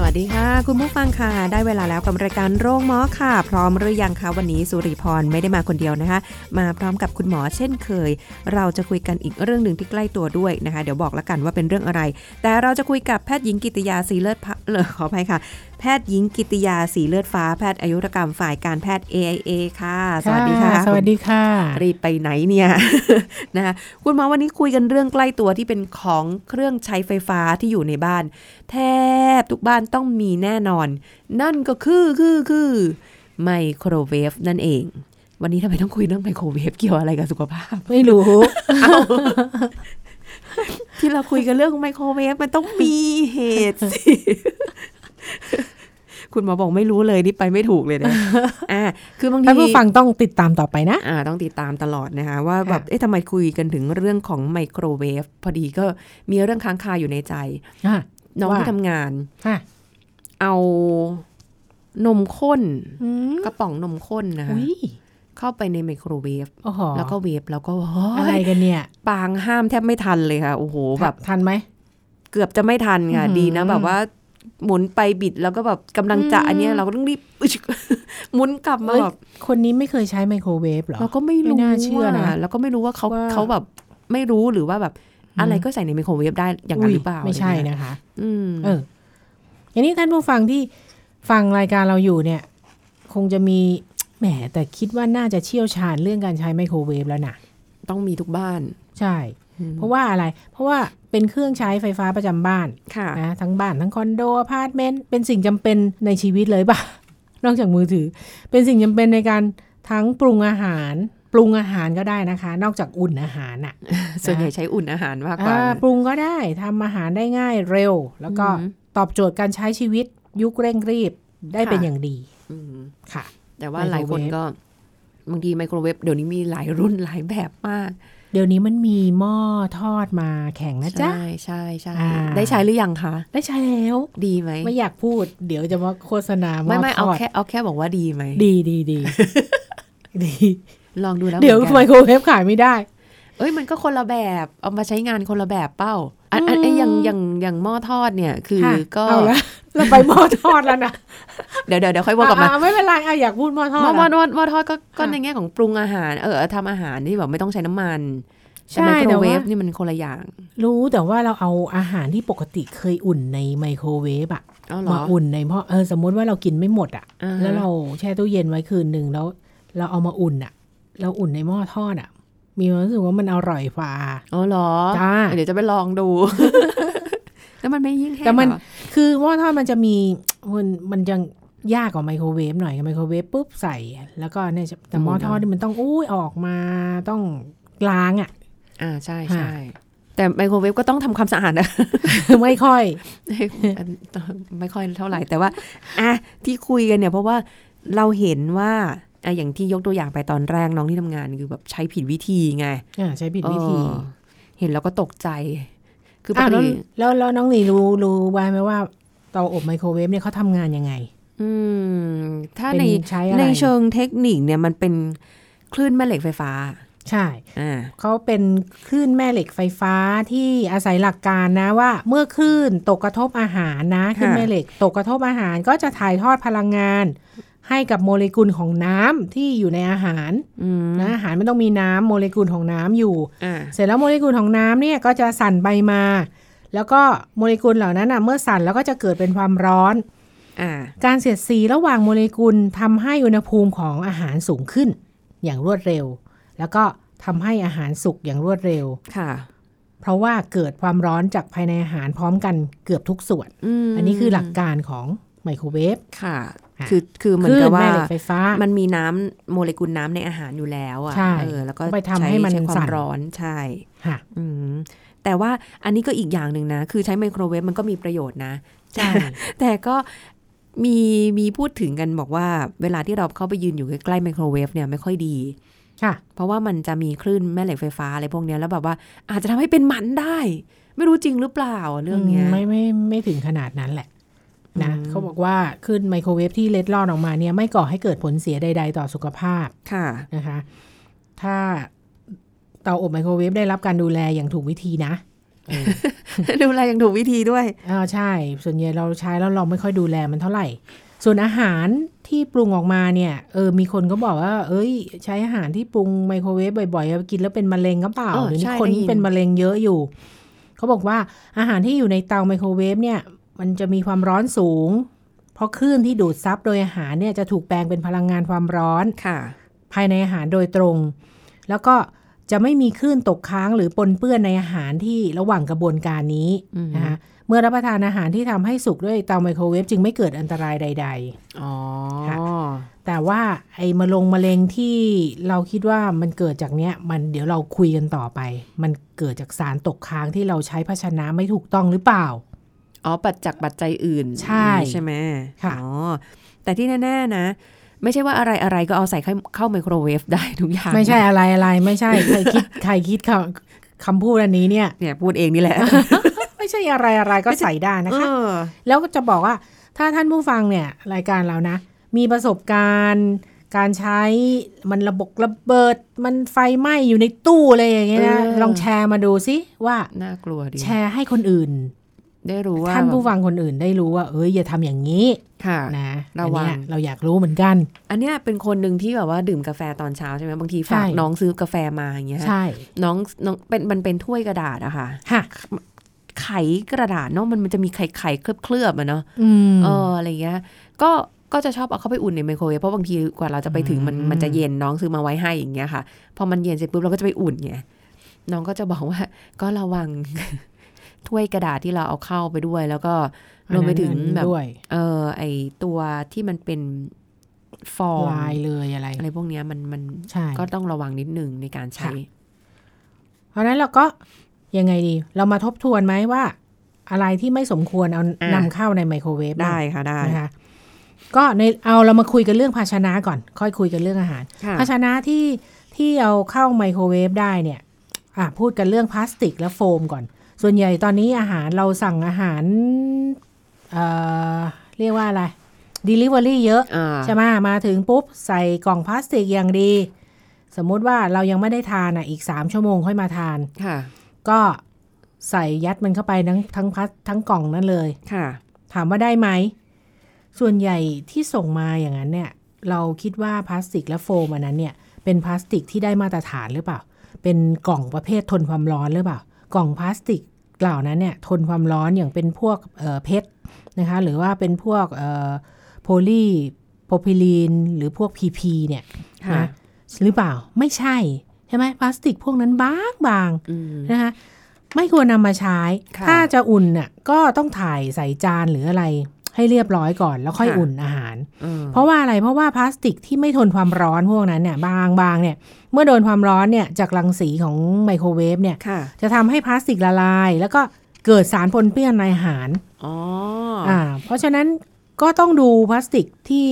สวัสดีค่ะ คุณผู้ฟังค่ะ ได้เวลาแล้วกับรายการโรงหมอค่ะ พร้อมหรือยังคะวันนี้สุริพรไม่ได้มาคนเดียวนะคะ มาพร้อมกับคุณหมอเช่นเคย เราจะคุยกันอีกเรื่องหนึ่งที่ใกล้ตัวด้วยนะคะ เดี๋ยวบอกละกันว่าเป็นเรื่องอะไร แต่เราจะคุยกับแพทย์หญิงกิติยาสีเลือดพเลขออภัยค่ะ แพทย์หญิงกิติยาสีเลือดฟ้าแพทย์อายุรกรรมฝ่ายการแพทย์ AIA ค่ะ สวัสดีค่ะ สวัสดีค่ะ รีบไปไหนเนี่ยนะคะคุณหมอวันนี้คุยกันเรื่องใกล้ตัวที่เป็นของเครื่องใช้ไฟฟ้าที่อยู่ในบ้าน แทบทุกบ้านต้องมีแน่นอน นั่นก็คือคือคือไมโครเวฟนั่นเองวันนี้ทำไมต้องคุยเรื่องไมโครเวฟเกี่ยวอะไรกับสุขภาพ ไม่รู้ ที่เราคุยกันเรื่องไมโครเวฟมันต้องมีเหตุสิ คุณหมอบอกไม่รู้เลยนี่ไปไม่ถูกเลยนะอ่า คือบางทีท่านผู้ฟังต้องติดตามต่อไปนะ อ่า ต้องติดตามตลอดนะคะว่าแบบค่ะเอ๊ะทำไมคุยกันถึงเรื่องของไมโครเวฟพอดีก็มีเรื่องค้างคาอยู่ในใจอะน้องว่าที่ทำงานค่ะเอานมข้นอืมกระป๋องนมข้นนะคะอุ้ยเข้าไปในไมโครเวฟโอ้โหแล้วก็เวฟแล้วก็อะไรกันเนี่ย ปางห้ามแทบไม่ทันเลยค่ะ โอ้โหแบบทันไหมเกือบจะไม่ทันค่ะอื้อหือดีนะแบบว่า หมุนไปบิดแล้วก็แบบกำลังจะอืมอันเนี้ยเราก็ต้องรีบหมุนกลับมาเอ้ยแบบคนนี้ไม่เคยใช้ไมโครเวฟเหรอเราก็ไม่รู้ไม่น่าเชื่อนะว่าแล้วก็ไม่รู้ว่าเขาว่าเขาแบบไม่รู้หรือว่าแบบอืมอะไรก็ใส่ในไมโครเวฟได้อย่างนั้นหรือเปล่าไม่ใช่อรเงี้ยนะคะ อืมเอออย่างนี้ท่านผู้ฟังที่ฟังรายการเราอยู่เนี่ย คงจะมีแหมแต่คิดว่าน่าจะเชี่ยวชาญเรื่องการใช้ไมโครเวฟแล้วนะต้องมีทุกบ้าน ใช่อืมเพราะว่าอะไร เพราะว่า เป็นเครื่องใช้ไฟฟ้าประจำบ้านค่ะนะทั้งบ้านทั้งคอนโดอพาร์ตเมนต์เป็นสิ่งจำเป็นในชีวิตเลยป่ะนอกจากมือถือ เป็นสิ่งจำเป็นในการทั้งปรุงอาหารปรุงอาหารก็ได้นะคะ นอกจากอุ่นอาหารน่ะ ส่วนใหญ่ใช้อุ่นอาหารมากกว่าอ่าปรุงก็ได้ทำอาหารได้ง่ายเร็ว แล้วก็อืมตอบโจทย์การใช้ชีวิตยุคเร่งรีบได้ค่ะเป็นอย่างดีอืมค่ะ แต่ว่าไมโครหลายคนเวฟก็บางทีไมโครเวฟเดี๋ยวนี้มีหลายรุ่นหลายแบบมาก เดี๋ยวนี้มันมีหม้อทอดมาแข่งนะจ๊ะ ใช่ใช่ใช่อ่าได้ใช้หรือยังคะ ได้ใช้แล้วดีไหม ไม่อยากพูด เดี๋ยวจะมาโฆษณาหม้ไม่อไม่ทเอาอดแค่เอาแค่บอกว่าดีไหม ดีดีดีดีลองดูแล้วเดี๋ยวหมือนกันไมโครเวฟขายไม่ได้ เอ้ยมันก็คนละแบบ เอามาใช้งานคนละแบบเป้า อันอันอืมไอ้อย่างอย่างอย่างหม้อทอดเนี่ย คือค่ะก็เอาละเราไปหม้อทอดแล้วนะเดี๋ยวเดี๋ยวเดี๋ยวค่อยว่ากันมาอ่าไม่เป็นไรอะอยากพูดหม้อทอหม้อดหม้ออะหม้อหม้อทอดก็ก็ค่ะในแง่ของปรุงอาหาร เออทำอาหารที่แบบไม่ต้องใช้น้ำมันใช่แต่ไมโครแต่ว่าเวฟนี่มันคนละอย่าง รู้แต่ว่าเราเอาอาหารที่ปกติเคยอุ่นในไมโครเวฟอะเอาเหรอมาอุ่นในหม้อเออสมมติว่าเรากินไม่หมดอะอ่าฮะแล้วเราแช่ตู้เย็นไว้คืนหนึ่งแล้ว เราเอามาอุ่นอะเราอุ่นในหม้อทอดอะ มีความรู้สึกว่ามันอร่อยฝ่าอ๋อเหรอจ้าเดี๋ยวจะไปลองดูแล้วมันไม่ยิ่งแห้งแต่มันเหรอคือหม้อทอดมันจะมีมันมันยังยากกว่าไมโครเวฟหน่อยไมโครเวฟปุ๊บใส่ แล้วก็เนี่ยแต่หม้อทอดนี่มันต้องอุ้ยออกมาต้องล้างอะอ่าใช่ค่ะใช่แต่ไมโครเวฟก็ต้องทำความสะอาดนะไม่ค่อย ไม่ค่อยเท่าไหร่แต่ว่าอะที่คุยกันเนี่ย เพราะว่าเราเห็นว่า อะอย่างที่ยกตัวอย่างไปตอนแรกน้องที่ทำงานคือแบบใช้ผิดวิธีไงอ่าใช้ผิดวิธีเออเห็นแล้วก็ตกใจ คือปอะกแล้วติแล้วแล้วน้องหนีรู้รู้ไว้ไหมว่าเตาอบไมโครเวฟเนี่ยเขาทำงานยังไง อืม ถ้าเป็นในใช้อะไรในเชิงเทคนิคเนี่ยมันเป็นคลื่นแม่เหล็กไฟฟ้า ใช่อ่าเขาเป็นคลื่นแม่เหล็กไฟฟ้าที่อาศัยหลักการนะว่า เมื่อคลื่นตกกระทบอาหารนะคลื่นแม่เหล็กตกกระทบอาหารก็จะถ่ายทอดพลังงาน ให้กับโมเลกุลของน้ำที่อยู่ในอาหารอืมนะอาหารมันต้องมีน้ำโมเลกุลของน้ำอยู่อ่าเสร็จแล้วโมเลกุลของน้ำเนี่ยก็จะสั่นไปมา แล้วก็โมเลกุลเหล่านั้นอะเมื่อสั่นแล้วก็จะเกิดเป็นความร้อนอ่าการเสียดสีระหว่างโมเลกุลทำให้อุณหภูมิของอาหารสูงขึ้น อย่างรวดเร็ว แล้วก็ทำให้อาหารสุกอย่างรวดเร็วค่ะเพราะว่าเกิดความร้อนจากภายในอาหารพร้อมกันเกือบทุกส่วนมอันนี้คือหลักการของไมโครเวฟค่ะ ค่ะคือคือเหมือนคลื่กับนว่าแม่เหล็กไฟฟ้ามันมีน้ำโมเลกุลน้ำในอาหารอยู่แล้วอะใช่เออแล้วก็ไปทำให้มันช้ควาสั่มนร้อนใช่ค่ะอืมแต่ว่าอันนี้ก็อีกอย่างหนึ่งนะ คือใช้ไมโครเวฟมันก็มีประโยชน์นะใช่แต่ก็มีมีพูดถึงกันบอกว่า เวลาที่เราเข้าไปยืนอยู่ใกล้ๆไมโครเวฟเนี่ยไม่ค่อยดีค่ะ เพราะว่ามันจะมีคลื่นแม่เหล็กไฟฟ้าอะไรพวกเนี้ยแล้วแบบว่าอาจจะทำให้เป็นหมันได้ ไม่รู้จริงหรือเปล่าเรื่องเนี้ยมไม่ไม่ไม่ถึงขนาดนั้นแหละ นะอืมเขาบอกว่าขึ้นไมโครเวฟที่เล็ดลอดออกมาเนี่ยไม่ก่อให้เกิดผลเสียใด ๆ ต่อสุขภาพค่ะนะคะ ถ้าเตาอบไมโครเวฟได้รับการดูแลอย่างถูกวิธีนะดูแลอย่างถูกวิธีด้วยอ่าใช่ ส่วนใหญ่เราใช้แล้วเราไม่ค่อยดูแลมันเท่าไหร่ ส่วนอาหารที่ปรุงออกมาเนี่ยเออมีคนก็บอกว่า เอ้ย ใช้อาหารที่ปรุงไมโครเวฟบ่อยๆกินแล้วเป็นมะเร็งก็เปล่าเออหรือใช่คนได้ยินเป็นมะเร็งเยอะอยู่เขาบอกว่าอาหารที่อยู่ในเตาไมโครเวฟเนี่ย มันจะมีความร้อนสูง เพราะคลื่นที่ดูดซับโดยอาหารเนี่ยจะถูกแปลงเป็นพลังงานความร้อนค่ะภายในอาหารโดยตรง แล้วก็จะไม่มีคลื่นตกค้างหรือปนเปื้อนในอาหารที่ระหว่างกระบวนการนี้อืมนะคะเมื่อรับประทานอาหารที่ทำให้สุกด้วยเตาไมโครเวฟจึงไม่เกิดอันตรายใดอ๋อค่ะๆแต่ว่าไอ้มะลงมะเร็งที่เราคิดว่ามันเกิดจากเนี้ย มันเดี๋ยวเราคุยกันต่อไป มันเกิดจากสารตกค้างที่เราใช้ภาชนะไม่ถูกต้องหรือเปล่า อ๋อปัจจักปัจจัยอื่น ใช่ใช่ไหมค่ะอ๋อแต่ที่แน่ๆนะ ไม่ใช่ว่าอะไรอะไรก็เอาใส่เข้าเข้าไมโครเวฟได้ทุกอย่าง ไม่ใช่อะไรอะไรไม่ใช่ใครคิดใครคิดคำคำพูดอันนี้เนี่ยเนี่ยพูดเองนี่แหละ ไม่ใช่อะไรอะไรก็ใส่ได้นะคะเออแล้วก็จะบอกว่าถ้าท่านผู้ฟังเนี่ยรายการเรานะ มีประสบการณ์การใช้มันระบบระเบิด มันไฟไหม้อยู่ในตู้อะไรอย่างเงี้ยนะเออลองแชร์มาดูซิว่าน่ากลัวดีแชร์ให้คนอื่น ได้รู้ว่าท่านผู้ฟังคนอื่นได้รู้ว่า เอ้ยอย่าทำอย่างนี้ค่ะนะระวังอันเนี้ยเราอยากรู้เหมือนกัน อันเนี้ยเป็นคนหนึ่งที่แบบว่าดื่มกาแฟตอนเช้าใช่ไหมบางทีฝากใช่น้องซื้อกาแฟมาอย่างเงี้ยใช่น้องน้องเป็นมันเป็นถ้วยกระดาษอะค่ะค่ะไขกระดาษเนาะมันมันจะมีไข่ไข่เคลือบเคลือบๆอะเนาะอืมเอออะไรเงี้ย ก็ก็จะชอบเอาเข้าไปอุ่นในไมโครเวฟเพราะบางทีกว่าเราจะไปถึงมันอืมมันจะเย็นน้องซื้อมาไว้ให้อย่างเงี้ยค่ะ พอมันเย็นเสร็จปุ๊บเราก็จะไปอุ่นไงน้องก็จะบอกว่าก็ระวัง ถ้วยกระดาษที่เราเอาเข้าไปด้วย แล้วก็รวมไปถึงอันนั้นแบบด้วยเออไอตัวที่มันเป็นฟองลายเลยอะไรอะไรพวกเนี้ยมันมันใช่ก็ต้องระวังนิดหนึ่งในการใช้ค่ะเพราะฉะนั้นเราก็ยังไงดี เรามาทบทวนไหมว่า อะไรที่ไม่สมควรเอาอะนำเข้าในไมโครเวฟบ้างได้ค่ะได้นะคะก็ในเอาเรามาคุยกันเรื่องภาชนะก่อน ค่อยคุยกันเรื่องอาหารค่ะภาชนะที่ที่เอาเข้าไมโครเวฟได้เนี่ย อะพูดกันเรื่องพลาสติกและโฟมก่อน ส่วนใหญ่ตอนนี้อาหารเราสั่งอาหารเอ่อเรียกว่าอะไร Delivery เยอะอ่าใช่ไหมมาถึงปุ๊บ ใส่กล่องพลาสติกอย่างดี สมมุติว่าเรายังไม่ได้ทานอะอีก3ชั่วโมงค่อยมาทานค่ะก็ใส่ยัดมันเข้าไปทั้งทั้งพัสทั้งกล่องนั่นเลยค่ะ ถามว่าได้ไหม ส่วนใหญ่ที่ส่งมาอย่างนั้นเนี่ย เราคิดว่าพลาสติกและโฟมอันนั้นเนี่ย เป็นพลาสติกที่ได้มาตรฐานหรือเปล่า เป็นกล่องประเภททนความร้อนหรือเปล่า กล่องพลาสติกเหล่านั้นเนี่ยทนความร้อนอย่างเป็นพวกเอ่อเพชรนะคะหรือว่าเป็นพวกเอ่อโพลีโพรพิลีนหรือพวก PP เนี่ยค่ะนะหรือเปล่าไม่ใช่ ใช่ไหมพลาสติกพวกนั้นบางบางๆอืมนะคะไม่ควรนำมาใช้ค่ะถ้าจะอุ่นน่ะก็ต้องถ่ายใส่จานหรืออะไรให้เรียบร้อยก่อนแล้วค่อยค่ะอุ่นอาหารอืม เพราะว่าอะไรเพราะว่าพลาสติกที่ไม่ทนความร้อนพวกนั้นเนี่ยบางบางเนี่ย เมื่อโดนความร้อนเนี่ยจากรังสีของไมโครเวฟเนี่ยค่ะจะทำให้พลาสติกละลาย แล้วก็เกิดสารปนเปื้อนในอาหารอ๋ออ่า เพราะฉะนั้นก็ต้องดูพลาสติกที่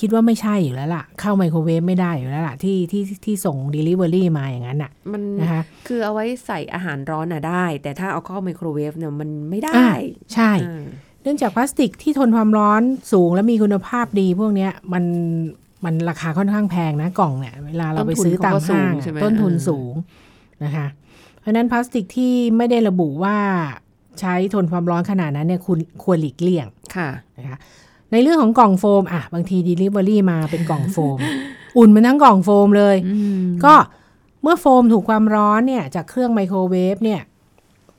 คิดว่าไม่ใช่อยู่แล้วล่ะ เข้าไมโครเวฟไม่ได้อยู่แล้วล่ะ ที่ที่ที่ส่ง Delivery มาอย่างนั้นน่ะมันนะคะคือเอาไว้ใส่อาหารร้อนน่ะได้ แต่ถ้าเอาเข้าไมโครเวฟเนี่ยมันไม่ได้อ่าใช่อ่า เนื่องจากพลาสติกที่ทนความร้อนสูงและมีคุณภาพดีพวกเนี้ยมันมันราคาค่อนข้างแพงนะกล่องเนี่ยเวลาเราไปซื้อตามห้างอะต้นทุนสูงนะคะ เพราะฉะนั้นพลาสติกที่ไม่ได้ระบุว่าใช้ทนความร้อนขนาดนั้นเนี่ยคุณควรหลีกเลี่ยงค่ะนะคะในเรื่องของกล่องโฟมอะบางที Delivery มาเป็นกล่องโฟม อุ่นมันทั้งกล่องโฟมเลย ก็เมื่อโฟมถูกความร้อนเนี่ยจากเครื่องไมโครเวฟเนี่ย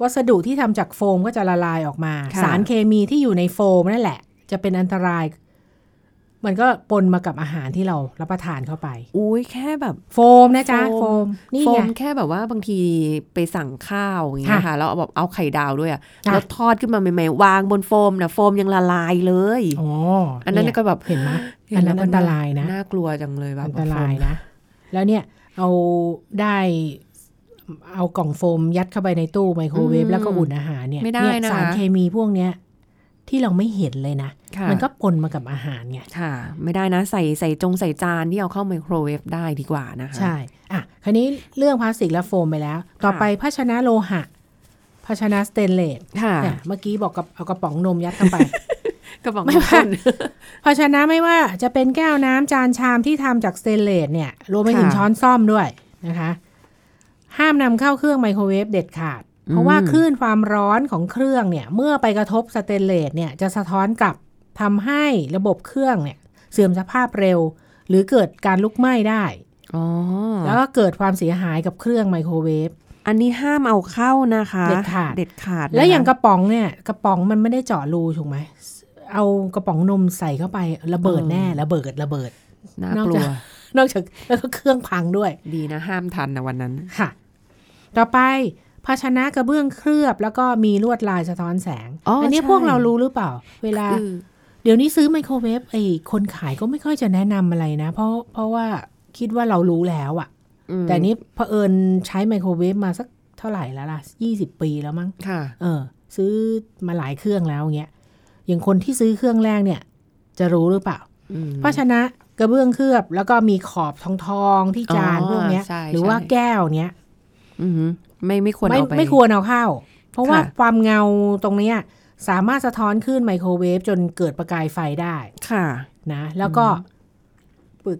วัสดุที่ทำจากโฟมก็จะละลายออกมาค่ะสารเคมีที่อยู่ในโฟมนั่นแหละ จะเป็นอันตราย มันก็ปนมากับอาหารที่เรารับประทานเข้าไป อุ้ยแค่แบบโฟมนะจ๊ะโฟมโฟมนี่โฟไงมแค่แบบว่าบางทีไปสั่งข้าวอย่างเงี้ยค่ะค่ะแล้วเอาแบบเอาไข่ดาวด้วยอะค่ะแล้วทอดขึ้นมาใหม่ๆวางบนโฟมนะโฟมยังละลายเลยอ๋ออันนั้นเยก็แบบเห็นไหมอันนั้นอันตรายนะน่ากลัวจังเลยแบบอันตรายนะ แล้วเนี่ยเอาได้ เอากล่องโฟมยัดเข้าไปในตู้ไมโครเวฟแล้วก็อุ่นอาหารเนี่ยไม่ได้เนี่ยนะสารเคมีพวกเนี้ยที่เราไม่เห็นเลยนะค่ะมันก็ปนมากับอาหารไงค่ะ ไม่ได้นะใส่ใส่จงใส่จานที่เอาเข้าไมโครเวฟได้ดีกว่านะคะใช่อะคราวนี้เรื่องพลาสติกและโฟมไปแล้ว ต่อไปภาชนะโลหะภาชนะสเตนเลสค่ะเนี่ยเมื่อกี้บอกกับเอากระป๋องนมยัดเข้าไปกระบอกไม่น้ำว่าข้นภาชนะไม่ว่าจะเป็นแก้วน้ำจานชามที่ทำจากสเตนเลสเนี่ยรวมไปถึงค่ะช้อนส้อมด้วยนะคะ ห้ามนำเข้าเครื่องไมโครเวฟเด็ดขาด เพราะว่าอืมคลื่นความร้อนของเครื่องเนี่ย เมื่อไปกระทบสเตนเลสเนี่ยจะสะท้อนกลับทำให้ระบบเครื่องเนี่ย เสื่อมสภาพเร็ว หรือเกิดการลุกไหม้ได้อ๋อแล้วก็เกิดความเสียหายกับเครื่องไมโครเวฟอันนี้ห้ามเอาเข้านะคะ เด็ดขาดเด็ดขาดนะคะแล้วอย่างกระป๋องเนี่ย กระป๋องมันไม่ได้เจาะรูถูกไหม เอากระป๋องนมใส่เข้าไประเบิดแน่ระเบิดระเบิดน่ากนอกลัจาวกนอกจากแล้วก็เครื่องพังด้วย ดีนะห้ามทันนะวันนั้นค่ะ ต่อไปภาชนะกระเบื้องเคลือบแล้วก็มีลวดลายสะท้อนแสงอ๋ออันนี้ใช่พวกเรารู้หรือเปล่า เวลาคือเดี๋ยวนี้ซื้อไมโครเวฟไอ้คนขายก็ไม่ค่อยจะแนะนำอะไรนะ เพราะเพราะว่าคิดว่าเรารู้แล้วอะอืมแต่นี้เผอิญใช้ไมโครเวฟมาสักเท่าไหร่แล้วล่ะยี่สิบปีแล้วมั้งค่ะเออ ซื้อมาหลายเครื่องแล้วเงี้ยอย่างคนที่ซื้อเครื่องแรกเนี่ย จะรู้หรือเปล่าอืมภาชนะกระเบื้องเคลือบ แล้วก็มีขอบทองทองๆที่จานอ๋อพวกเนี้ยใช่หรือว่าใช่แก้วเนี้ยอือหือ ไม่ไม่ควรไม่เอาไปไม่ควรเอาเข้า เพราะว่าค่ะความเงาตรงเนี้ยสามารถสะท้อนคลื่นไมโครเวฟจนเกิดประกายไฟได้ ค่ะ นะ แล้วก็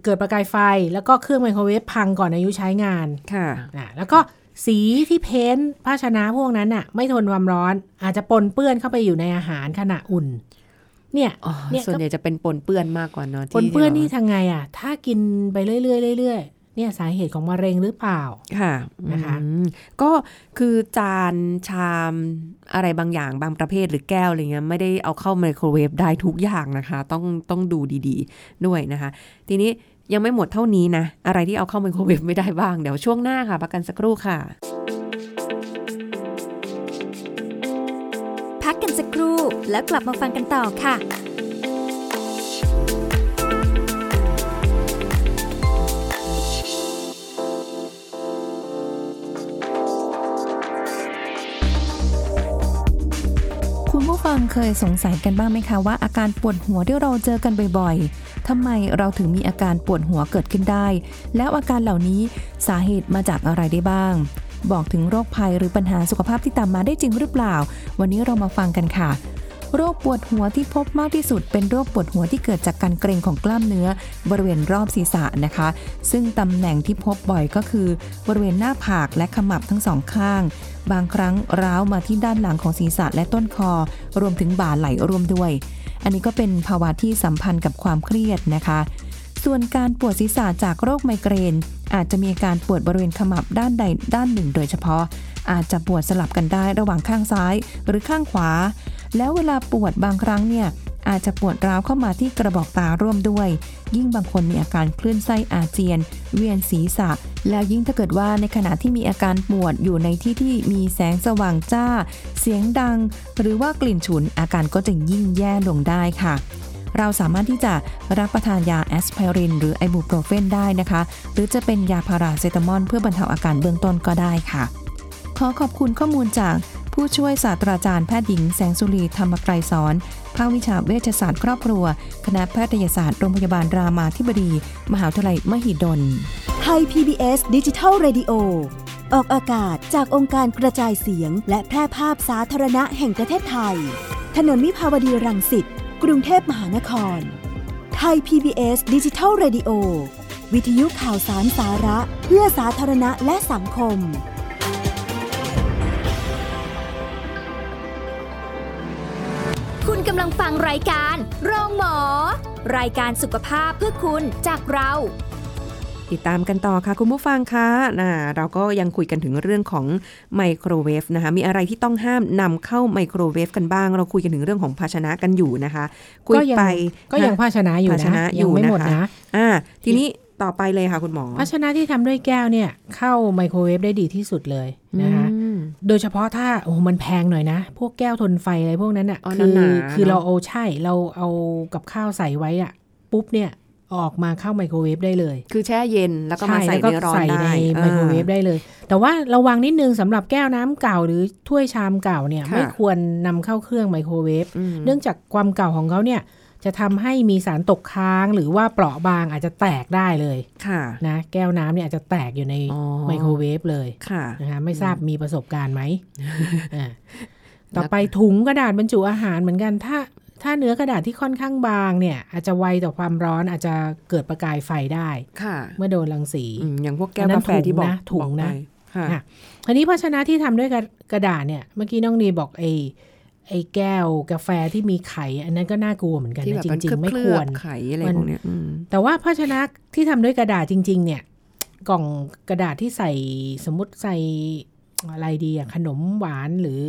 เกิดประกายไฟ แล้วก็เครื่องไมโครเวฟพังก่อนอายุใช้งาน ค่ะนะแล้วก็สีที่เพ้นท์ภาชนะพวกนั้นน่ะ ไม่ทนความร้อน อาจจะปนเปื้อนเข้าไปอยู่ในอาหารขณะอุ่น เนี่ยอ๋อเนี่ยส่วนใหญ่จะเป็นปนเปื้อนมากกว่าเนอะปนเปื้อนนี่ที่ทางไงอะ ถ้ากินไปเรื่อยๆเรื่อยๆ เนี่ยสาเหตุของมะเร็งหรือเปล่าค่ะนะคะอืมก็คือจานชามอะไรบางอย่างบางประเภทหรือแก้วอะไรเงี้ยไม่ได้เอาเข้าไมโครเวฟได้ทุกอย่างนะคะ ต้องต้องดูดีๆ ด้วยนะคะ ทีนี้ยังไม่หมดเท่านี้นะ อะไรที่เอาเข้าไมโครเวฟไม่ได้บ้าง เดี๋ยวช่วงหน้าค่ะพักกันสักครู่ค่ะ พักกันสักครู่แล้วกลับมาฟังกันต่อค่ะ ฟังเคยสงสัยกันบ้างไหมคะว่าอาการปวดหัวที่เราเจอกันบ่อยๆทำไมเราถึงมีอาการปวดหัวเกิดขึ้นได้ แล้วอาการเหล่านี้สาเหตุมาจากอะไรได้บ้าง บอกถึงโรคภัยหรือปัญหาสุขภาพที่ตามมาได้จริงหรือเปล่า วันนี้เรามาฟังกันค่ะ โรคปวดหัวที่พบมากที่สุด เป็นโรคปวดหัวที่เกิดจากการเกร็งของกล้ามเนื้อ บริเวณรอบศีรษะนะคะ ซึ่งตำแหน่งที่พบบ่อยก็คือ บริเวณหน้าผากและขมับทั้งสองข้าง บางครั้งร้าวมาที่ด้านหลังของศีรษะและต้นคอ รวมถึงบ่าไหลรวมด้วย อันนี้ก็เป็นภาวะที่สัมพันธ์กับความเครียดนะคะ ส่วนการปวดศีรษะจากโรคไมเกรน อาจจะมีอาการปวดบริเวณขมับด้านใดด้านหนึ่ง โดยเฉพาะอาจจะปวดสลับกันได้ระหว่างข้างซ้ายหรือข้างขวา แล้วเวลาปวดบางครั้งเนี่ยอาจจะปวดร้าวเข้ามาที่กระบอกตาร่วมด้วย ยิ่งบางคนมีอาการคลื่นไส้อาเจียน เวียนศีรษะ แล้วยิ่งถ้าเกิดว่าในขณะที่มีอาการปวดอยู่ในที่ที่มีแสงสว่างจ้า เสียงดัง หรือว่ากลิ่นฉุนอาการก็จะยิ่งแย่ลงได้ค่ะ เราสามารถที่จะรับประทานยาแอสไพรินหรือไอบูโปรเฟนได้นะคะ หรือจะเป็นยาพาราเซตามอลเพื่อบรรเทาอาการเบื้องต้นก็ได้ค่ะ ขอขอบคุณข้อมูลจาก ผู้ช่วยศาสตราจารย์แพทย์หญิงแสงสุรีธรรมไกรสอนภาควิชาเวชศาสตร์ครอบครัว คณะแพทยศาสตร์โรงพยาบาลรามาธิบดี มหาวิทยาลัยมหิดล ไทย PBS ดิจิทัล Radio ออกอากาศจากองค์การกระจายเสียง และแพร่ภาพสาธารณะแห่งประเทศไทย ถนนมิภาวดีรังสิต กรุงเทพมหานคร ไทย PBS ดิจิทัล Radio วิทยุข่าวสารสาระ เพื่อสาธารณะและสังคมำลังฟังรายการโรงหมอ รายการสุขภาพเพื่อคุณจากเรา ติดตามกันต่อค่ะคุณผู้ฟังคะนะเราก็ยังคุยกันถึงเรื่องของไมโครเวฟนะคะ มีอะไรที่ต้องห้ามนำเข้าไมโครเวฟกันบ้าง เราคุยกันถึงเรื่องของภาชนะกันอยู่นะคะคุยก็ยังไปก็ยังภาชนะอยู่ภาชนะนะอยัยู่ไม่หมดนะคะนะอ่าทีนี้ต่อไปเลยค่ะคุณหมอ ภาชนะที่ทำด้วยแก้วเนี่ยเข้าไมโครเวฟได้ดีที่สุดเลยนะคะอืม โดยเฉพาะถ้าโอ้โหมันแพงหน่อยนะ พวกแก้วทนไฟอะไรพวกนั้นอะอ๋อคืหนาๆคือเนอะเราเอาใช่เราเอากับข้าวใส่ไว้อะปุ๊บเนี่ยออกมาเข้าไมโครเวฟได้เลย คือแช่เย็นแล้วก็มาช่ใส่แล้วในร้อนใส่ได้ในไมโครเวฟได้เลย แต่ว่าระวังนิดนึงสำหรับแก้วน้ำเก่าหรือถ้วยชามเก่าเนี่ยไม่ควรนำเข้าเครื่องไมโครเวฟอืมเนื่องจากความเก่าของเขาเนี่ย จะทำให้มีสารตกค้างหรือว่าเปราะบางอาจจะแตกได้เลยค่ะนะแก้วน้ำเนี่ยอาจจะแตกอยู่ในอ๋อไมโครเวฟเลยค่ะนะคะไม่ทราบมีประสบการณ์ไหมอ่าต่อไปถุงกระดาษบรรจุอาหารเหมือนกันถ้าถ้าเนื้อกระดาษที่ค่อนข้างบางเนี่ย อาจจะไวต่อความร้อนอาจจะเกิดประกายไฟได้ค่ะ เมื่อโดนรังสีอืมอย่างพวกแก้วอันนั้กานแฟที่บอกถุงนะบอกไปค่ะค่ะทีนี้ภาชนะที่ทำด้วยกระกระดาษเนี่ย เมื่อกี้น้องนีบอกไอ้ ไอ้แก้วกาแฟที่มีไข่ อันนั้นก็น่ากลัวเหมือนกันที่แบนะบจมันริง ๆ ไม่เคคลืวอบรๆไข่อะไรมันพวกเนี้ยอืมแต่ว่าภาชนะที่ทำด้วยกระดาษจริง ๆ เนี่ย กล่องกระดาษที่ใส่สมมติใส่อะไรดีอะขนมหวานหรือ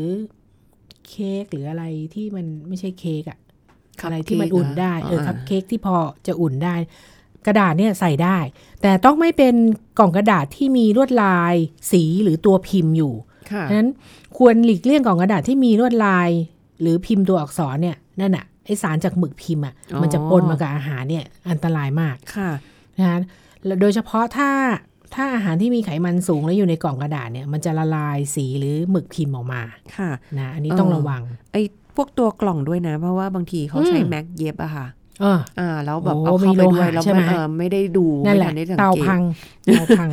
เค้กหรืออะไรที่มันไม่ใช่เค้กอะคัพอะไรที่มันเค้กอุ่นเหรอได้เอออ่าคัพเค้กที่พอจะอุ่นได้ กระดาษเนี่ยใส่ได้ แต่ต้องไม่เป็นกล่องกระดาษที่มีลวดลายสีหรือตัวพิมพ์อยู่ ค่ะฉะนั้นควรหลีกเลี่ยงกล่องกระดาษที่มีลวดลาย หรือพิมพ์ตัวอักษรเนี่ยนั่นอะไอสารจากหมึกพิมพ์อะมันจะปนมากับอาหารเนี่ยอันตรายมากค่ะนะคะแล้วโดยเฉพาะถ้าถ้าอาหารที่มีไขมันสูงแล้วอยู่ในกล่องกระดาษเนี่ยมันจะละลายสีหรือหมึกพิมพ์ออกมาค่ะนะอันนี้ต้องเออระวังไอ้พวกตัวกล่องด้วยนะ เพราะว่าบางทีเขาใช้อืมแม็กเย็บอะค่ะเอออ่าแล้วแบบโอ้เอาเข้าไปมีโลด้วยหะแล้วใช่ไหมไม่เออไม่ได้ดูนั่นแหไม่ละทันได้สังเตาเกตพังเตาพัง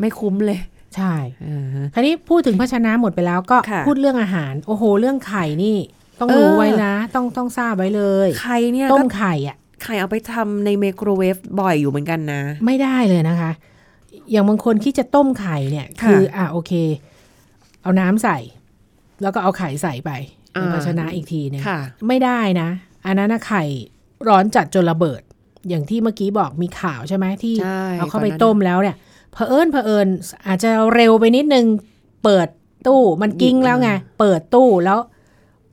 ไม่คุ้มเลย ใช่เออคราวนี้พูดถึงภาชนะหมดไปแล้วก็ค่ะพูดเรื่องอาหาร โอ้โห เรื่องไข่นี่ต้องเออรู้ไว้นะ ต้องต้องทราบไว้เลยไข่เนี่ยต้ก็มไข่อะไข่เอาไปทำในไมโครเวฟบ่อยอยู่เหมือนกันนะ ไม่ได้เลยนะคะ อย่างบางคนคิดจะต้มไข่เนี่ยค่ะคืออะโอเค เอาน้ำใส่ แล้วก็เอาไข่ใส่ไปในอ่าภาชนะอีกทีเนี่ยค่ะไม่ได้นะ อันนั้นนะไข่ร้อนจัดจนระเบิด อย่างที่เมื่อกี้บอกมีข่าวใช่ไหมที่ใช่เอาเข้าไปก่อนหน้าต้มแล้วเนี่ย เผอิญเผอิญอาจจะเร็วไปนิดนึง เปิดตู้มันกิ้งแล้วไง เปิดตู้แล้ว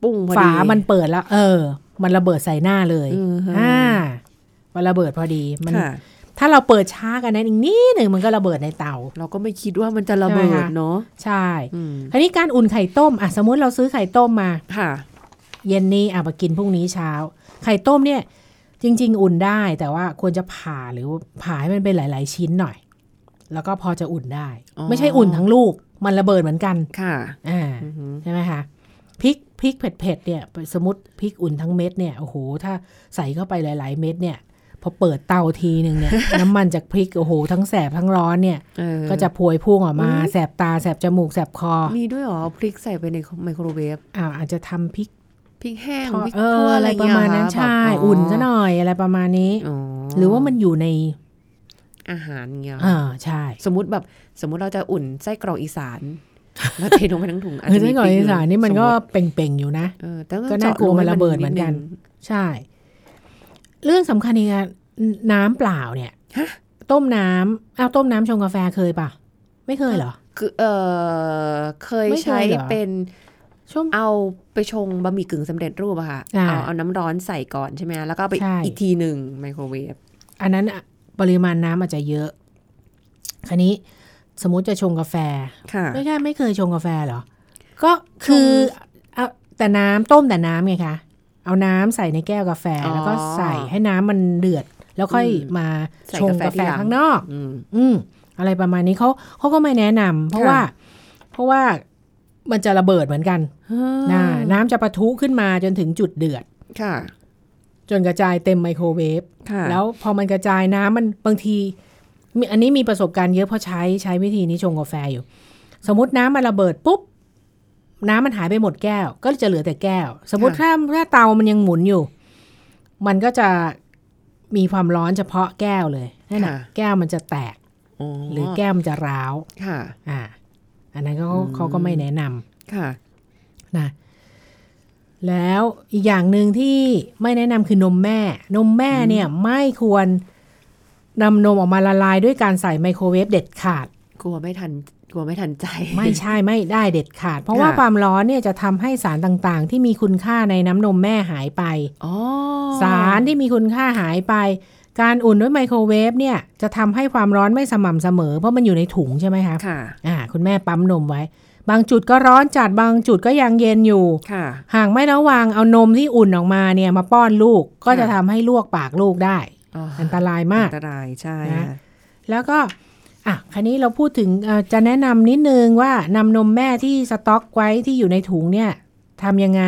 ปุ้งพอดีฝามันเปิดแล้ว เออ มันระเบิดใส่หน้าเลยอือฮะอ่ามันระเบิดพอดีมันค่ะถ้าเราเปิดช้ากันนั้นอีกนิดหนึ่งมันก็ระเบิดในเตา เราก็ไม่คิดว่ามันจะระเบิใช่ไหมดคะเนาะใช่อืมคราวนี้การอุ่นไข่ต้มอะสมมุติเราซื้อไข่ต้มมาค่ะ เย็นนี้อะมากินพรุ่งนี้เช้า ไข่ต้มเนี่ย จริง ๆ อุ่นได้แต่ว่าควรจะผ่าหรือผ่าให้มันเป็นหลาย ๆ ชิ้นหน่อย แล้วก็พอจะอุ่นได้อ๋อไม่ใช่อุ่นทั้งลูก มันระเบิดเหมือนกันค่ะอ่าอือหือใช่ไหมคะพริกพริกเผ็ดๆเนี่ยสมมติพริกอุ่นทั้งเม็ดเนี่ยโอ้โหถ้าใส่เข้าไปหลาย ๆ เม็ดเนี่ยพอเปิดเตาทีหนึ่งเนี่ย น้ำมันจากพริกโอ้โหทั้งแสบทั้งร้อนเนี่ยเออก็จะพวยพุ่งออกมาอุ๊ยแสบตาแสบจมูกแสบคอ มีด้วยเหรอเอาพริกใส่ไปในไมโครเวฟอ่าอาจจะทำพริกพริกแห้งทอดพริกเอคั่อวอะไรประมาณนั้นเงี้ยใช่แบบอุ่นซะหน่อยอะไรประมาณนี้อ๋อหรือว่ามันอยู่ใน อาหารเงี้ยอ่าใช่ สมมติแบบสมมุติเราจะอุ่นไส้กรอกอีสานแล้วเทลงไปทั้งถุงอาจเออจะมีไส้กรอกพริอีสานนี่มันก็สติเป่งๆอยู่นะเออแต่ก็น่ากลัวมันระเบิดเหมือนกัน ใช่ เรื่องสำคัญอีกอะน้ำเปล่าเนี่ยต้มน้ำอ้าวต้มน้ำชงกาแฟเคยปะไม่เคยเหรอคือเออเคยไม่เคยใช้เหรอเป็นช่วงเอาไปชงบะหมี่กึ่งสำเร็จรูปอะค่ะอ่าเอาเอาน้ำร้อนใส่ก่อนใช่ไหมแล้วก็เอาไปใช่อีกทีหนึ่งไมโครเวฟอันนั้นอะ ปริมาณน้ำอาจจะเยอะ คราวนี้สมมุติจะชงกาแฟค่ะไม่ใช่ไม่เคยชงกาแฟเหรอ ก็คือเอาแต่น้ำต้มแต่น้ำไงคะ เอาน้ำใส่ในแก้วกาแฟอ๋อแล้วก็ใส่ให้น้ำมันเดือด แล้วค่อยอืมมาใส่ชงกาแฟกาแฟทีหลังข้างนอกอืมอืมอะไรประมาณนี้เขาเขาก็ไม่แนะนำเพราะค่ะว่า เพราะว่ามันจะระเบิดเหมือนกันนะน้ำจะปะทุขึ้นมาจนถึงจุดเดือดค่ะ จนกระจายเต็มไมโครเวฟค่ะแล้วพอมันกระจายน้ำมันบางทีมีอันนี้มีประสบการณ์เยอะเพราะใช้ใช้วิธีนี้ชงกาแฟอยู่ สมมติน้ำมันระเบิดปุ๊บ น้ำมันหายไปหมดแก้ว ก็จะเหลือแต่แก้ว สมมติถ้าถ้าเตามันยังหมุนอยู่ มันก็จะมีความร้อนเฉพาะแก้วเลยนั่นแหะแก้วมันจะแตกหรือแก้วมันจะร้าวค่ะ อ่า อันนั้นเขาอืมเขาก็ไม่แนะนำค่ะ นะ แล้วอีกอย่างหนึ่งที่ไม่แนะนำคือนมแม่ นมแม่เนี่ยไม่ควรนำนมออกมาละลายด้วยการใส่ไมโครเวฟเด็ดขาด กลัวไม่ทันกลัวไม่ทันใจ ไม่ใช่ไม่ได้เด็ดขาด เพราะว่าค่ะความร้อนเนี่ยจะทำให้สารต่างๆ ที่มีคุณค่าในน้ำนมแม่หายไปอ๋อสารที่มีคุณค่าหายไป การอุ่นด้วยไมโครเวฟเนี่ยจะทำให้ความร้อนไม่สม่ำเสมอ เพราะมันอยู่ในถุงใช่ไหมคะค่ะอ่าคุณแม่ปั๊มนมไว้ บางจุดก็ร้อนจัดบางจุดก็ยังเย็นอยู่ค่ะหากไม่ระวังเอานมที่อุ่นออกมาเนี่ยมาป้อนลูกก็จะทำให้ลวกปากลูกได้อ๋ออันตรายมาก อันตรายใช่นะค่ะแล้วก็อะคราวนี้เราพูดถึงเอ่อจะแนะนำนิดนึงว่านำนมแม่ที่สต็อกไว้ที่อยู่ในถุงเนี่ยทำยังไง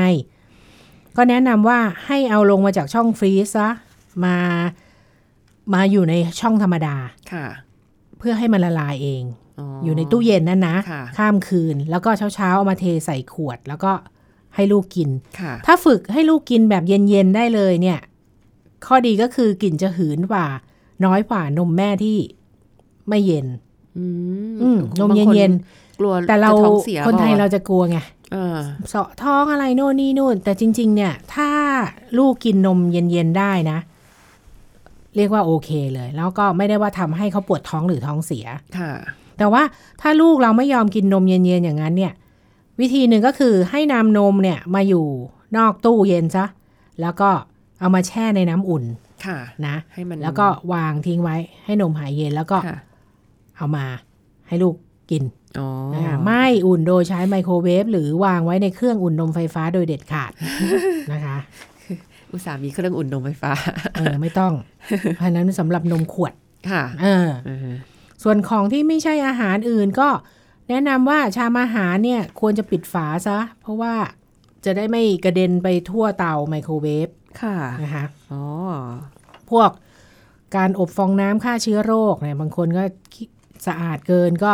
ก็แนะนำว่าให้เอาลงมาจากช่องฟรีซซะมามาอยู่ในช่องธรรมดาค่ะ เพื่อให้มันละลายเอง อ๋อออยู่ในตู้เย็นนั่นนะค่ะข้ามคืน แล้วก็เช้าเช้าๆเอามาเทใส่ขวด แล้วก็ให้ลูกกินค่ะถ้าฝึกให้ลูกกินแบบเย็นๆได้เลยเนี่ย ข้อดีก็คือกลิ่นจะหืนกว่า น้อยกว่านมแม่ที่ไม่เย็นอืมอืมนมบางคเย็นกลัวๆแต่เราจะท้องเสียคนไทยปล่เราจะกลัวไงเออเสาะท้องอะไรโน่นนี่นู่น แต่จริง ๆ เนี่ย ถ้าลูกกินนมเย็นๆได้นะ เรียกว่าโอเคเลย แล้วก็ไม่ได้ว่าทำให้เขาปวดท้องหรือท้องเสียค่ะ แต่ว่าถ้าลูกเราไม่ยอมกินนมเย็นๆอย่างนั้นเนี่ย วิธีหนึ่งก็คือให้นำนมเนี่ยมาอยู่นอกตู้เย็นซะแล้วก็เอามาแช่ในน้ำอุ่นค่ะนะให้มันแล้วก็วางทิ้งไว้ให้นมหายเย็นแล้วก็ค่ะเอามาให้ลูกกินอ๋อนะคะไม่อุ่นโดยใช้ไมโครเวฟหรือวางไว้ในเครื่องอุ่นนมไฟฟ้าโดยเด็ดขาดนะคะ อุตส่าห์มีเครื่องอุ่นนมไฟฟ้า เออไม่ต้องเพราะนั้นสำหรับนมขวดค่ะ เอออือฮึ ส่วนของที่ไม่ใช่อาหารอื่นก็แนะนำว่าชามอาหารเนี่ยควรจะปิดฝาซะ เพราะว่าจะได้ไม่กระเด็นไปทั่วเตาไมโครเวฟค่ะนะคะอ๋อพวกการอบฟองน้ำฆ่าเชื้อโรคเนี่ยบางคนก็ขี้สะอาดเกินก็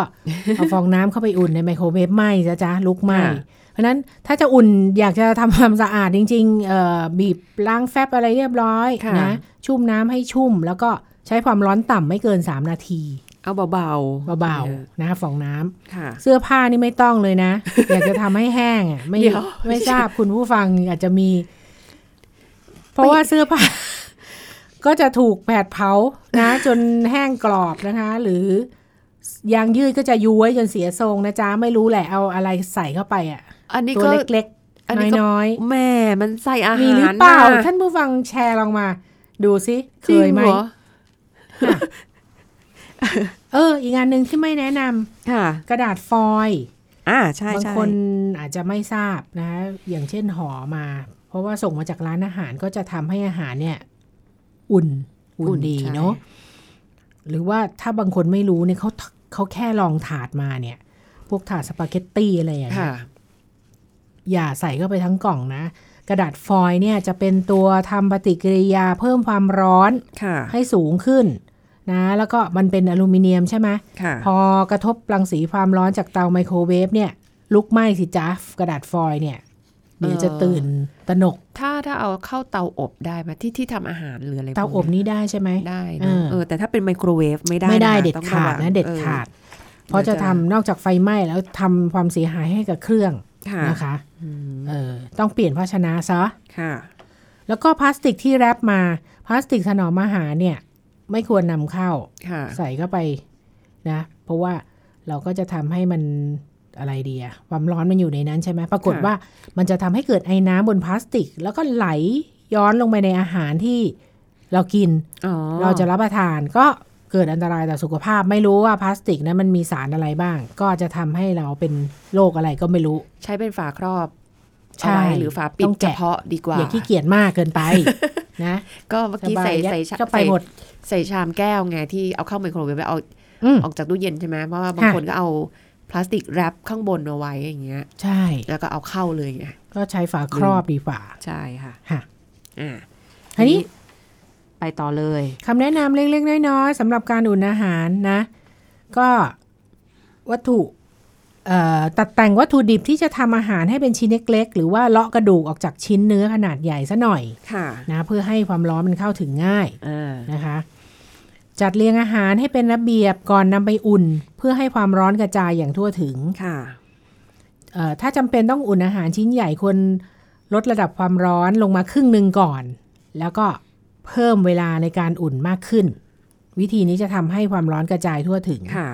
เอาฟองน้ำเข้าไปอุ่นในไมโครเวฟไหมจ้ะจ๊ะลุกไหมค่ะเพราะฉะนั้นถ้าจะอุ่นอยากจะทำความสะอาดจริงๆเอ่อบีบล้างแฟบอะไรเรียบร้อยนะชุ่มน้ำให้ชุ่มแล้วก็ใช้ความร้อนต่ำไม่เกิน 3 นาที เอาเบาๆเบาออๆนะฟองน้ำค่ะเสื้อผ้านี่ไม่ต้องเลยนะ อยากจะทำให้แห้งอะไม่เดี๋ยวไม่ทราบคุณผู้ฟังอาจจะมี เพราะว่าเสื้อผ้า ก็จะถูกแผดเผานะ จนแห้งกรอบนะคะ หรือยางยืดก็จะย้วยจนเสียทรงนะจ๊ะไม่รู้แหละเอาอะไรใส่เข้าไปอะ อันนี้ตัวก็เล็กอันนี้ก็ๆน้อยแม่มันใส่อาๆหารมีหรือเปล่าน่ะท่านผู้ฟังแชร์ลองมา ดูซิเคจริงยไหม เหรอเออ อีกงานหนึ่งที่ไม่แนะนำค่ะ กระดาษฟอยล์อ่าใช่บางใช่คนอาจจะไม่ทราบนะ อย่างเช่นห่อมา เพราะว่าส่งมาจากร้านอาหารก็จะทำให้อาหารเนี่ย อุ่นอุ่นดีใช่เนาะหรือว่าถ้าบางคนไม่รู้เนี่ยเขาเขาแค่ลองถาดมาเนี่ย พวกถาดสปาเกตตี้อะไรอย่างเงี้ค่ะยอย่าใส่เข้าไปทั้งกล่องนะ กระดาษฟอยล์เนี่ยจะเป็นตัวทำปฏิกิริยาเพิ่มความร้อนค่ะให้สูงขึ้น นะแล้วก็มันเป็นอลูมิเนียมใช่ไหมค่ะพอกระทบรังสีความร้อนจากเตาไมโครเวฟเนี่ย ลุกไหม้สิจ้ากระดาษฟอยล์เนี่ยเดี๋ยวจะตื่นตระหนก ถ้าถ้าเอาเข้าเตาอบได้ไหมที่ที่ทำอาหารหรืออะไรเตาพอวบกนี้ได้ใช่ไหมได้เอนะอเออแต่ถ้าเป็นไมโครเวฟไม่ได้ไม่ได้นะเด็ดต้องขาดระวังนะเด็ดออขาด เพราะจะทำนอกจากไฟไหม้แล้วทำความเสียหายให้กับเครื่องค่ะนะคะอืมเออต้องเปลี่ยนภาชนะซะค่ะ แล้วก็พลาสติกที่แรปมาพลาสติกถนอมอาหารเนี่ย ไม่ควรนำเข้าค่ะใส่เข้าไปนะ เพราะว่าเราก็จะทำให้มันอะไรดีอะความร้อนมันอยู่ในนั้นใช่ไหมปรากฏค่ะว่ามันจะทำให้เกิดไอ้น้ำบนพลาสติก แล้วก็ไหลย้อนลงไปในอาหารที่เรากินอ๋อเราจะรับประทานก็เกิดอันตรายต่อสุขภาพ ไม่รู้ว่าพลาสติกนั้นมันมีสารอะไรบ้าง ก็จะทำให้เราเป็นโรคอะไรก็ไม่รู้ ใช้เป็นฝาครอบใช่เอาไว้หรือฝาปิดต้องเฉแกะพาะดีกว่า อย่าขี้เกียจมากเกินไปนะ ก็เมื่อสกี้บายใส่ยัดใส่ชาเข้าไปใส่หมด ใส่ชามแก้วไงที่เอาเข้าไมโครเวฟแล้วเอาอืมออกจากตู้เย็นใช่ไหมเพราะว่าบางค่ะคนก็เอาพลาสติกแรปข้างบนเอาไว้อย่างเงี้ย ใช่ แล้วก็เอาเข้าเลยไงก็ใช้ฝาครอบดีกว่าใช่ค่ะค่ะอ่าอันนี้ไปต่อเลยคำแนะนำเล็กๆน้อยๆสำหรับการอุ่นอาหารนะ ก็วัตถุเอ่อ ตัดแต่งวัตถุดิบที่จะทำอาหารให้เป็นชิ้นเล็กๆ หรือว่าเลาะกระดูกออกจากชิ้นเนื้อขนาดใหญ่ซะหน่อยค่ะนะเพื่อให้ความร้อนมันเข้าถึงง่ายอ่านะคะ จัดเรียงอาหารให้เป็นระเบียบก่อนนำไปอุ่น เพื่อให้ความร้อนกระจายอย่างทั่วถึงค่ะเอ่อถ้าจำเป็นต้องอุ่นอาหารชิ้นใหญ่ควรลดระดับความร้อนลงมาครึ่งหนึ่งก่อน แล้วก็เพิ่มเวลาในการอุ่นมากขึ้น วิธีนี้จะทำให้ความร้อนกระจายทั่วถึงค่ะ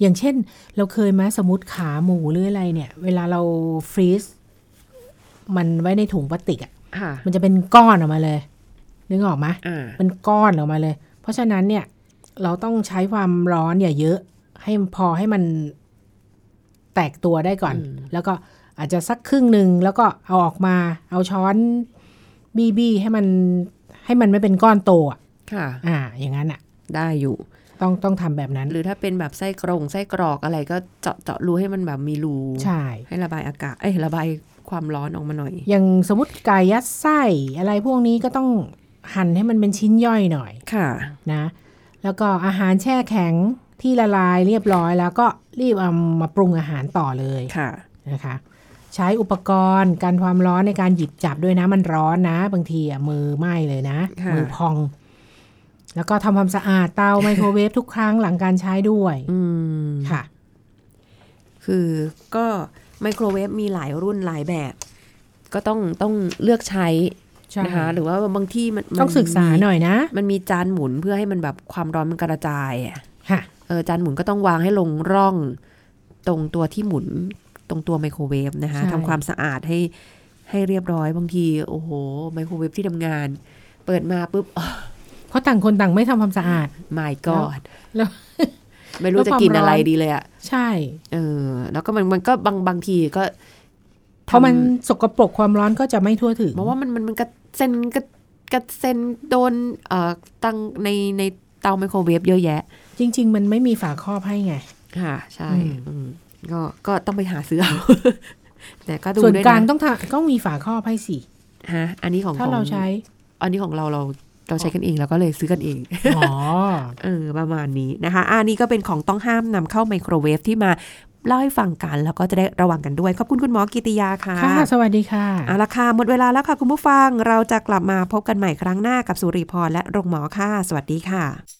อย่างเช่น เราเคยไหมสมมติขาหมูหรืออะไรเนี่ย เวลาเราฟรีซมันไว้ในถุงพลาสติกอะ่ะค่ะมันจะเป็นก้อนออกมาเลย นึกออกไหมอ่าเป็นก้อนออกมาเลย เพราะฉะนั้นเนี่ย เราต้องใช้ความร้อนอย่าเยอะ ให้พอให้มันแตกตัวได้ก่อน แล้วก็อาจจะสักครึ่งหนึ่งแล้วก็เอาออกมา เอาช้อนบีบีให้มันให้มันไม่เป็นก้อนโตอะค่ะ อ่า อย่างนั้นอะ ได้อยู่ ต้องต้องทำแบบนั้น หรือถ้าเป็นแบบไส้กรงไส้กรอกอะไรก็เจาะเจาะรูให้มันแบบมีรูใช่ให้ระบายอากาศเอ้ยระบายความร้อนออกมาหน่อย อย่างสมมติไก่ยัดไส้อะไรพวกนี้ก็ต้องหั่นให้มันเป็นชิ้นย่อยหน่อยค่ะนะ แล้วก็อาหารแช่แข็งที่ละลายเรียบร้อย แล้วก็รีบเอามาปรุงอาหารต่อเลยค่ะนะคะใช้อุปกรณ์กันความร้อนในการหยิบจับด้วยนะมันร้อนนะ บางทีอะมือไหม้เลยนะค่ะมือพอง แล้วก็ทำความสะอาดเตาไมโครเวฟทุกครั้งหลังการใช้ด้วยอืมค่ะ คือก็ไมโครเวฟมีหลายรุ่นหลายแบบ ก็ต้องต้องเลือกใช้ใช่นะคะหรือว่าบางที่มันต้องศึกษาหน่อยนะ มันมีจานหมุนเพื่อให้มันแบบความร้อนมันกระจายอะค่ะเออจานหมุนก็ต้องวางให้ลงร่อง ตรงตัวที่หมุนตรงตัวไมโครเวฟนะคะใช่ทำความสะอาดให้ให้เรียบร้อยบางที โอ้โหไมโครเวฟที่ทำงาน เปิดมาปุ๊บ เพราะต่างคนต่างไม่ทำความสะอาด my god แล้วไม่รู้แล้วจะความกินอะไรร้อนดีเลยอะใช่ เออ แล้วก็มันมันก็บางบางทีก็เพราะมันทสกปรกความร้อนก็จะไม่ทั่วถึงำเพราะว่ามันมันมันกระเซ็นกระกระเซ็นโดนเอ่อตั้งในในเตาไมโครเวฟเยอะแยะ จริง ๆ มันไม่มีฝาครอบให้ไง ค่ะ ใช่อืมอืมก็ก็ต้องไปหาซื้อเอาแต่ก็ดูส่วนด้วยกลางนะต้องทำต้องมีฝาครอบให้สิฮะอันนี้ของถ้าของเราใช้ อันนี้ของเราเรา เราใช้กันเองเราก็เลยซื้อกันเองอ๋อเออประมาณนี้นะคะอันนี้ก็เป็นของต้องห้ามนำเข้าไมโครเวฟที่มาเล่าให้ฟังกันแล้วก็จะได้ระวังกันด้วย ขอบคุณคุณหมอกิติยาค่ะ ค่ะ สวัสดีค่ะเอาละค่ะ หมดเวลาแล้วค่ะคุณผู้ฟัง เราจะกลับมาพบกันใหม่ครั้งหน้ากับสุริพรและโรงหมอค่ะ สวัสดีค่ะ